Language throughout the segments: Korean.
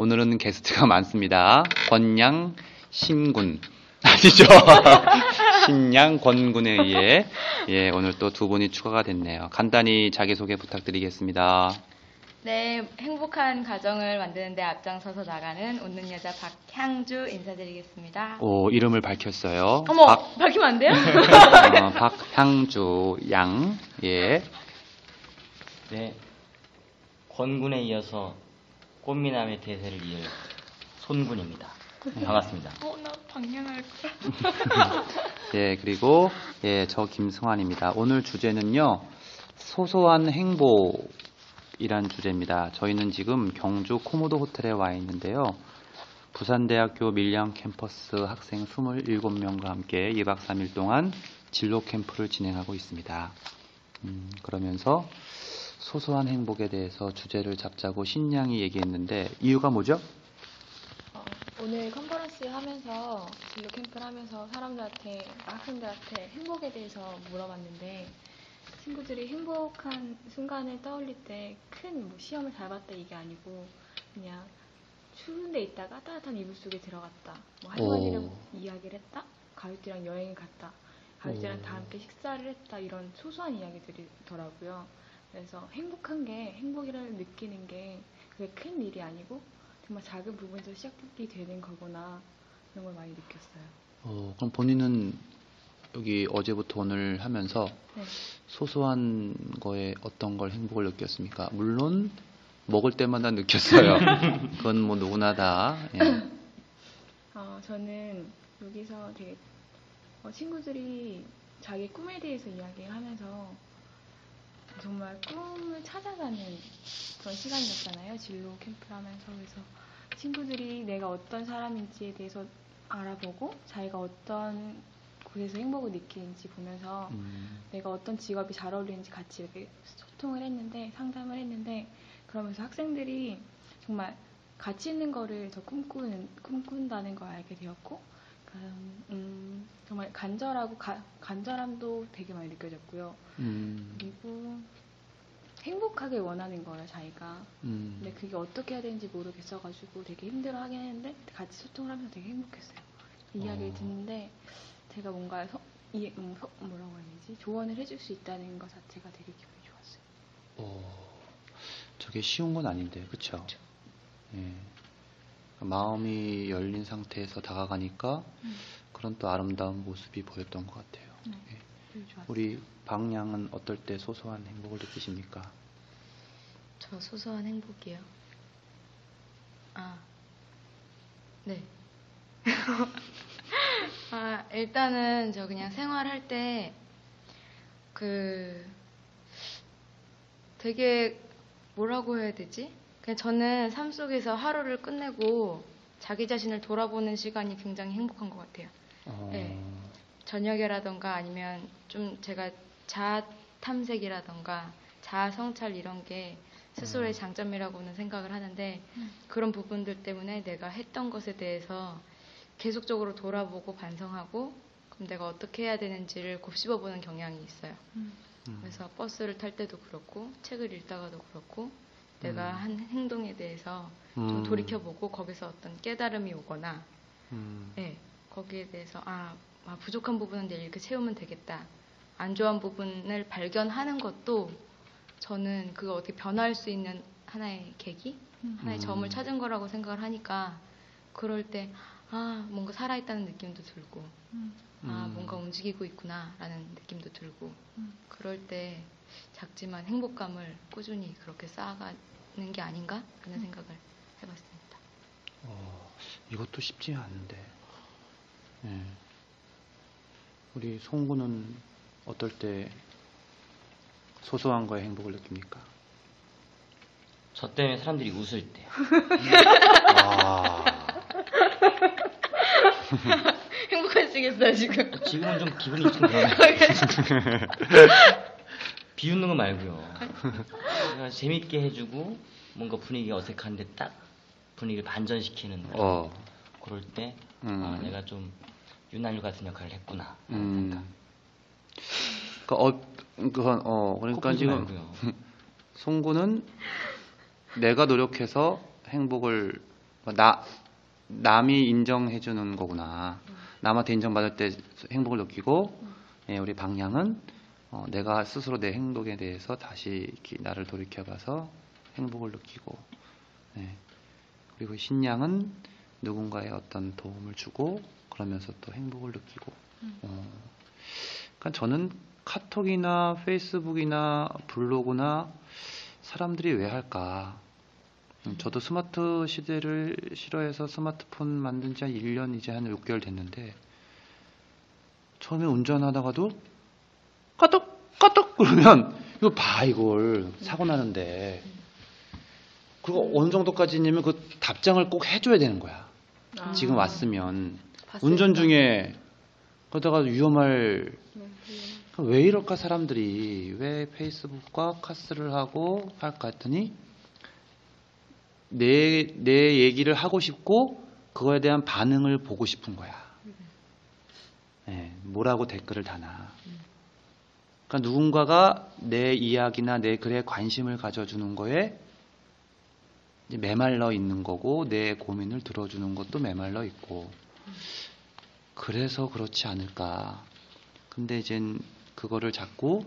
오늘은 게스트가 많습니다. 권양 신군. 아니죠. 신양 권군에 의해 예, 오늘 또 두 분이 추가가 됐네요. 간단히 자기소개 부탁드리겠습니다. 네, 행복한 가정을 만드는데 앞장서서 나가는 웃는 여자 박향주 인사드리겠습니다. 오, 이름을 밝혔어요. 어머, 박, 밝히면 안 돼요? 어, 박향주 양. 예. 네, 권군에 이어서 꽃미남의 대세를 이을 손군입니다. 반갑습니다. 어, 나 방향할 거야. 예, 그리고 예, 저 김승환입니다. 오늘 주제는요. 소소한 행복이란 주제입니다. 저희는 지금 경주 코모도 호텔에 와 있는데요. 부산대학교 밀양 캠퍼스 학생 27명과 함께 2박 3일 동안 진로 캠프를 진행하고 있습니다. 음, 그러면서 소소한 행복에 대해서 주제를 잡자고 신양이 얘기했는데 이유가 뭐죠? 어, 오늘 컨퍼런스 하면서 진로 캠프를 하면서 사람들한테 학생들한테 행복에 대해서 물어봤는데 친구들이 행복한 순간을 떠올릴 때 큰 뭐 시험을 잘 봤다 이게 아니고 그냥 추운 데 있다가 따뜻한 이불 속에 들어갔다 뭐 할머니랑 오. 이야기를 했다 가족들이랑 여행을 갔다 가족들이랑 오. 다 함께 식사를 했다 이런 소소한 이야기들이더라고요 그래서 행복한 게 행복이라는 느끼는 게 그게 큰 일이 아니고 정말 작은 부분에서 시작이 되는 거구나 그런 걸 많이 느꼈어요. 어, 그럼 본인은 여기 어제부터 오늘 하면서 네. 소소한 거에 어떤 걸 행복을 느꼈습니까? 물론 먹을 때마다 느꼈어요. 그건 뭐 누구나 다. 예. 어, 저는 여기서 되게 어, 친구들이 자기 꿈에 대해서 이야기하면서 정말 꿈을 찾아가는 그런 시간이었잖아요. 진로 캠프를 하면서 그래서 친구들이 내가 어떤 사람인지에 대해서 알아보고 자기가 어떤 곳에서 행복을 느끼는지 보면서 음, 내가 어떤 직업이 잘 어울리는지 같이 이렇게 소통을 했는데 상담을 했는데 그러면서 학생들이 정말 가치 있는 거를 더 꿈꾸는 꿈꾼다는 걸 알게 되었고 그럼, 음, 정말 간절하고 가- 간절함도 되게 많이 느껴졌고요. 음, 그리고 행복하게 원하는 거예요, 자기가. 음. 근데 그게 어떻게 해야 되는지 모르겠어가지고 되게 힘들어 하긴 했는데 같이 소통을 하면서 되게 행복했어요. 이야기를 어. 듣는데 제가 뭔가 서, 이, 음, 서- 뭐라고 해야 되지? 조언을 해줄 수 있다는 것 자체가 되게 기분이 좋았어요. 어, 저게 쉬운 건 아닌데, 그쵸? 예. 마음이 열린 상태에서 다가가니까 음. 그런 또 아름다운 모습이 보였던 것 같아요. 네. 좋았어요. 우리 방양은 어떨 때 소소한 행복을 느끼십니까? 저 소소한 행복이요. 아, 네. 아, 일단은 저 그냥 생활할 때, 그, 되게, 뭐라고 해야 되지? 그냥 저는 삶 속에서 하루를 끝내고 자기 자신을 돌아보는 시간이 굉장히 행복한 것 같아요. 어, 네. 저녁에라던가 아니면 좀 제가 자아 탐색이라던가 자아 성찰 이런 게 스스로의 음. 장점이라고는 생각을 하는데 음. 그런 부분들 때문에 내가 했던 것에 대해서 계속적으로 돌아보고 반성하고 그럼 내가 어떻게 해야 되는지를 곱씹어 보는 경향이 있어요. 음. 음. 그래서 버스를 탈 때도 그렇고 책을 읽다가도 그렇고 내가 음. 한 행동에 대해서 좀 음. 돌이켜보고 거기서 어떤 깨달음이 오거나 음. 네, 거기에 대해서 아, 아, 부족한 부분은 내일 이렇게 채우면 되겠다. 안 좋아한 부분을 발견하는 것도 저는 그거 어떻게 변화할 수 있는 하나의 계기, 하나의 음. 점을 찾은 거라고 생각을 하니까 그럴 때 아, 뭔가 살아있다는 느낌도 들고 음. 아 음. 뭔가 움직이고 있구나라는 느낌도 들고 음. 그럴 때 작지만 행복감을 꾸준히 그렇게 쌓아가는 게 아닌가 하는 음. 생각을 해봤습니다. 어, 이것도 쉽지 않은데. 예. 우리 송구는 어떨 때 소소한 거에 행복을 느낍니까? 저 때문에 사람들이 웃을 때. 아, 행복하시겠어요 지금? 지금은 좀 기분이 좀 그러네. 비웃는 거 말고요. 재밌게 해주고 뭔가 분위기가 어색한데 딱 분위기를 반전시키는 어, 그럴 때 음. 아, 내가 좀 윤활유 같은 역할을 했구나. 음. 그, 어, 그건, 어, 그러니까 지금. 송구는 내가 노력해서 행복을 나 남이 인정해 주는 거구나. 남한테 인정받을 때 행복을 느끼고 예, 우리 방향은 어, 내가 스스로 내 행복에 대해서 다시 나를 돌이켜봐서 행복을 느끼고 예. 그리고 신양은 누군가의 어떤 도움을 주고 그러면서 또 행복을 느끼고 어, 그러니까 저는 카톡이나 페이스북이나 블로그나 사람들이 왜 할까? 음, 저도 스마트 시대를 싫어해서 스마트폰 만든 지 한 1년 이제 한 6개월 됐는데 처음에 운전하다가도 까똑 까똑 그러면 이거 봐 이걸 사고 나는데 그리고 어느 정도까지냐면 그 답장을 꼭 해줘야 되는 거야. 아. 지금 왔으면 봤으니까. 운전 중에 그러다가 위험할 네, 왜 이럴까 사람들이 왜 페이스북과 카스를 하고 할까 했더니 내, 내 얘기를 하고 싶고 그거에 대한 반응을 보고 싶은 거야. 예, 뭐라고 댓글을 다나. 그러니까 누군가가 내 이야기나 내 글에 관심을 가져주는 거에 메말라 있는 거고 내 고민을 들어주는 것도 메말라 있고 그래서 그렇지 않을까. 근데 이젠 그거를 자꾸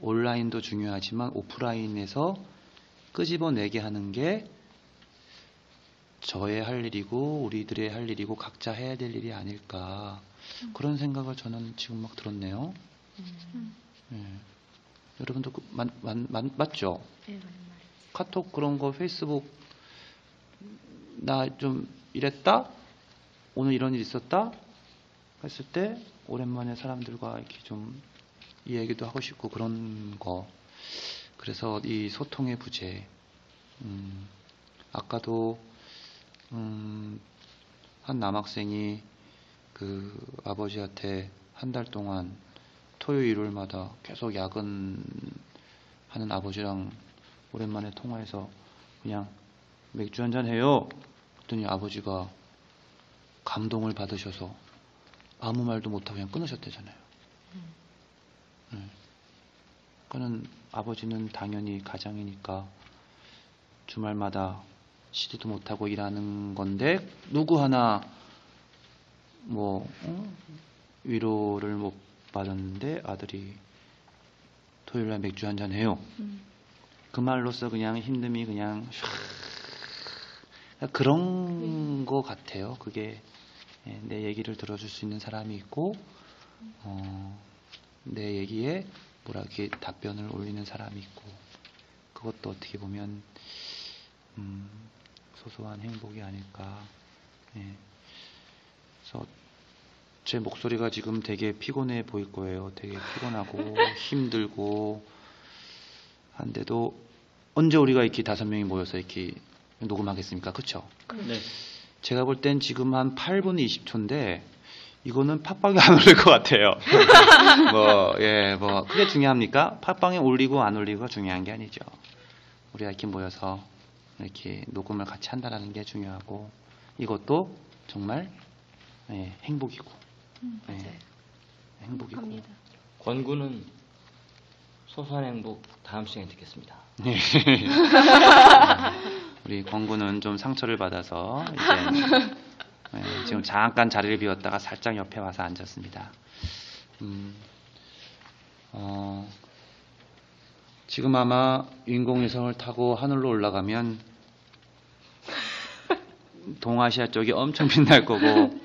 온라인도 중요하지만 오프라인에서 끄집어내게 하는 게 저의 할 일이고 우리들의 할 일이고 각자 해야 될 일이 아닐까 그런 생각을 저는 지금 막 들었네요. 예. 여러분도 그, 맞, 맞, 맞, 맞죠? 네. 카톡 그런 거 페이스북 나 좀 이랬다 오늘 이런 일 있었다 했을 때 오랜만에 사람들과 이렇게 좀이 얘기도 하고 싶고 그런 거 그래서 이 소통의 부재 음, 아까도 음, 한 남학생이 그 아버지한테 한 달 동안 토요일 일요일마다 계속 야근하는 아버지랑 오랜만에 통화해서 그냥 맥주 한잔 해요. 그랬더니 아버지가 감동을 받으셔서 아무 말도 못하고 그냥 끊으셨대잖아요. 네. 그러니까는 아버지는 당연히 가장이니까 주말마다 쉬지도 못하고 일하는 건데 누구 하나 뭐 어? 위로를 못 받았는데 아들이 토요일 날 맥주 한잔 해요. 그 말로써 그냥 힘듦이 그냥 샥 그런 거 같아요. 그게 예, 내 얘기를 들어줄 수 있는 사람이 있고 어, 내 얘기에 뭐라 이렇게 답변을 올리는 사람이 있고 그것도 어떻게 보면 음, 소소한 행복이 아닐까. 예. 그래서 제 목소리가 지금 되게 피곤해 보일 거예요. 되게 피곤하고 힘들고 한데도 언제 우리가 이렇게 다섯 명이 모여서 이렇게 녹음하겠습니까? 그쵸? 네. 제가 볼 땐 지금 한 8분 20초인데 이거는 팟빵에 안 올릴 것 같아요. 뭐, 예, 뭐, 그게 중요합니까? 팟빵에 올리고 안 올리고가 중요한 게 아니죠. 우리가 이렇게 모여서 이렇게 녹음을 같이 한다라는 게 중요하고 이것도 정말 예, 행복이고 예, 맞아요. 행복이고 합니다. 권구는 소소한 행복 다음 시간에 듣겠습니다. 네. 우리 권구는 좀 상처를 받아서 이제 예, 지금 잠깐 자리를 비웠다가 살짝 옆에 와서 앉았습니다. 음, 어, 지금 아마 인공위성을 타고 하늘로 올라가면 동아시아 쪽이 엄청 빛날 거고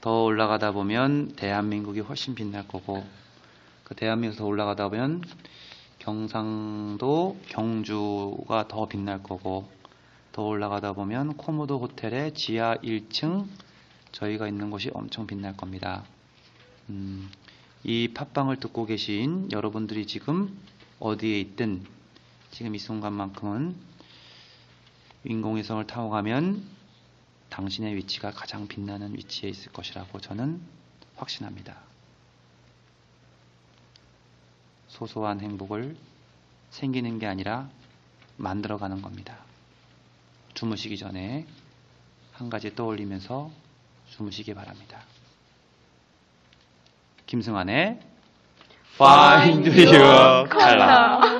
더 올라가다 보면 대한민국이 훨씬 빛날 거고 그 대한민국에서 더 올라가다 보면 경상도 경주가 더 빛날 거고 더 올라가다 보면 코모도 호텔의 지하 1층 저희가 있는 곳이 엄청 빛날 겁니다. 음, 이 팟빵을 듣고 계신 여러분들이 지금 어디에 있든 지금 이 순간만큼은 인공위성을 타고 가면 당신의 위치가 가장 빛나는 위치에 있을 것이라고 저는 확신합니다. 소소한 행복을 생기는 게 아니라 만들어가는 겁니다. 주무시기 전에 한 가지 떠올리면서 주무시기 바랍니다. 김승환의 Find Your Color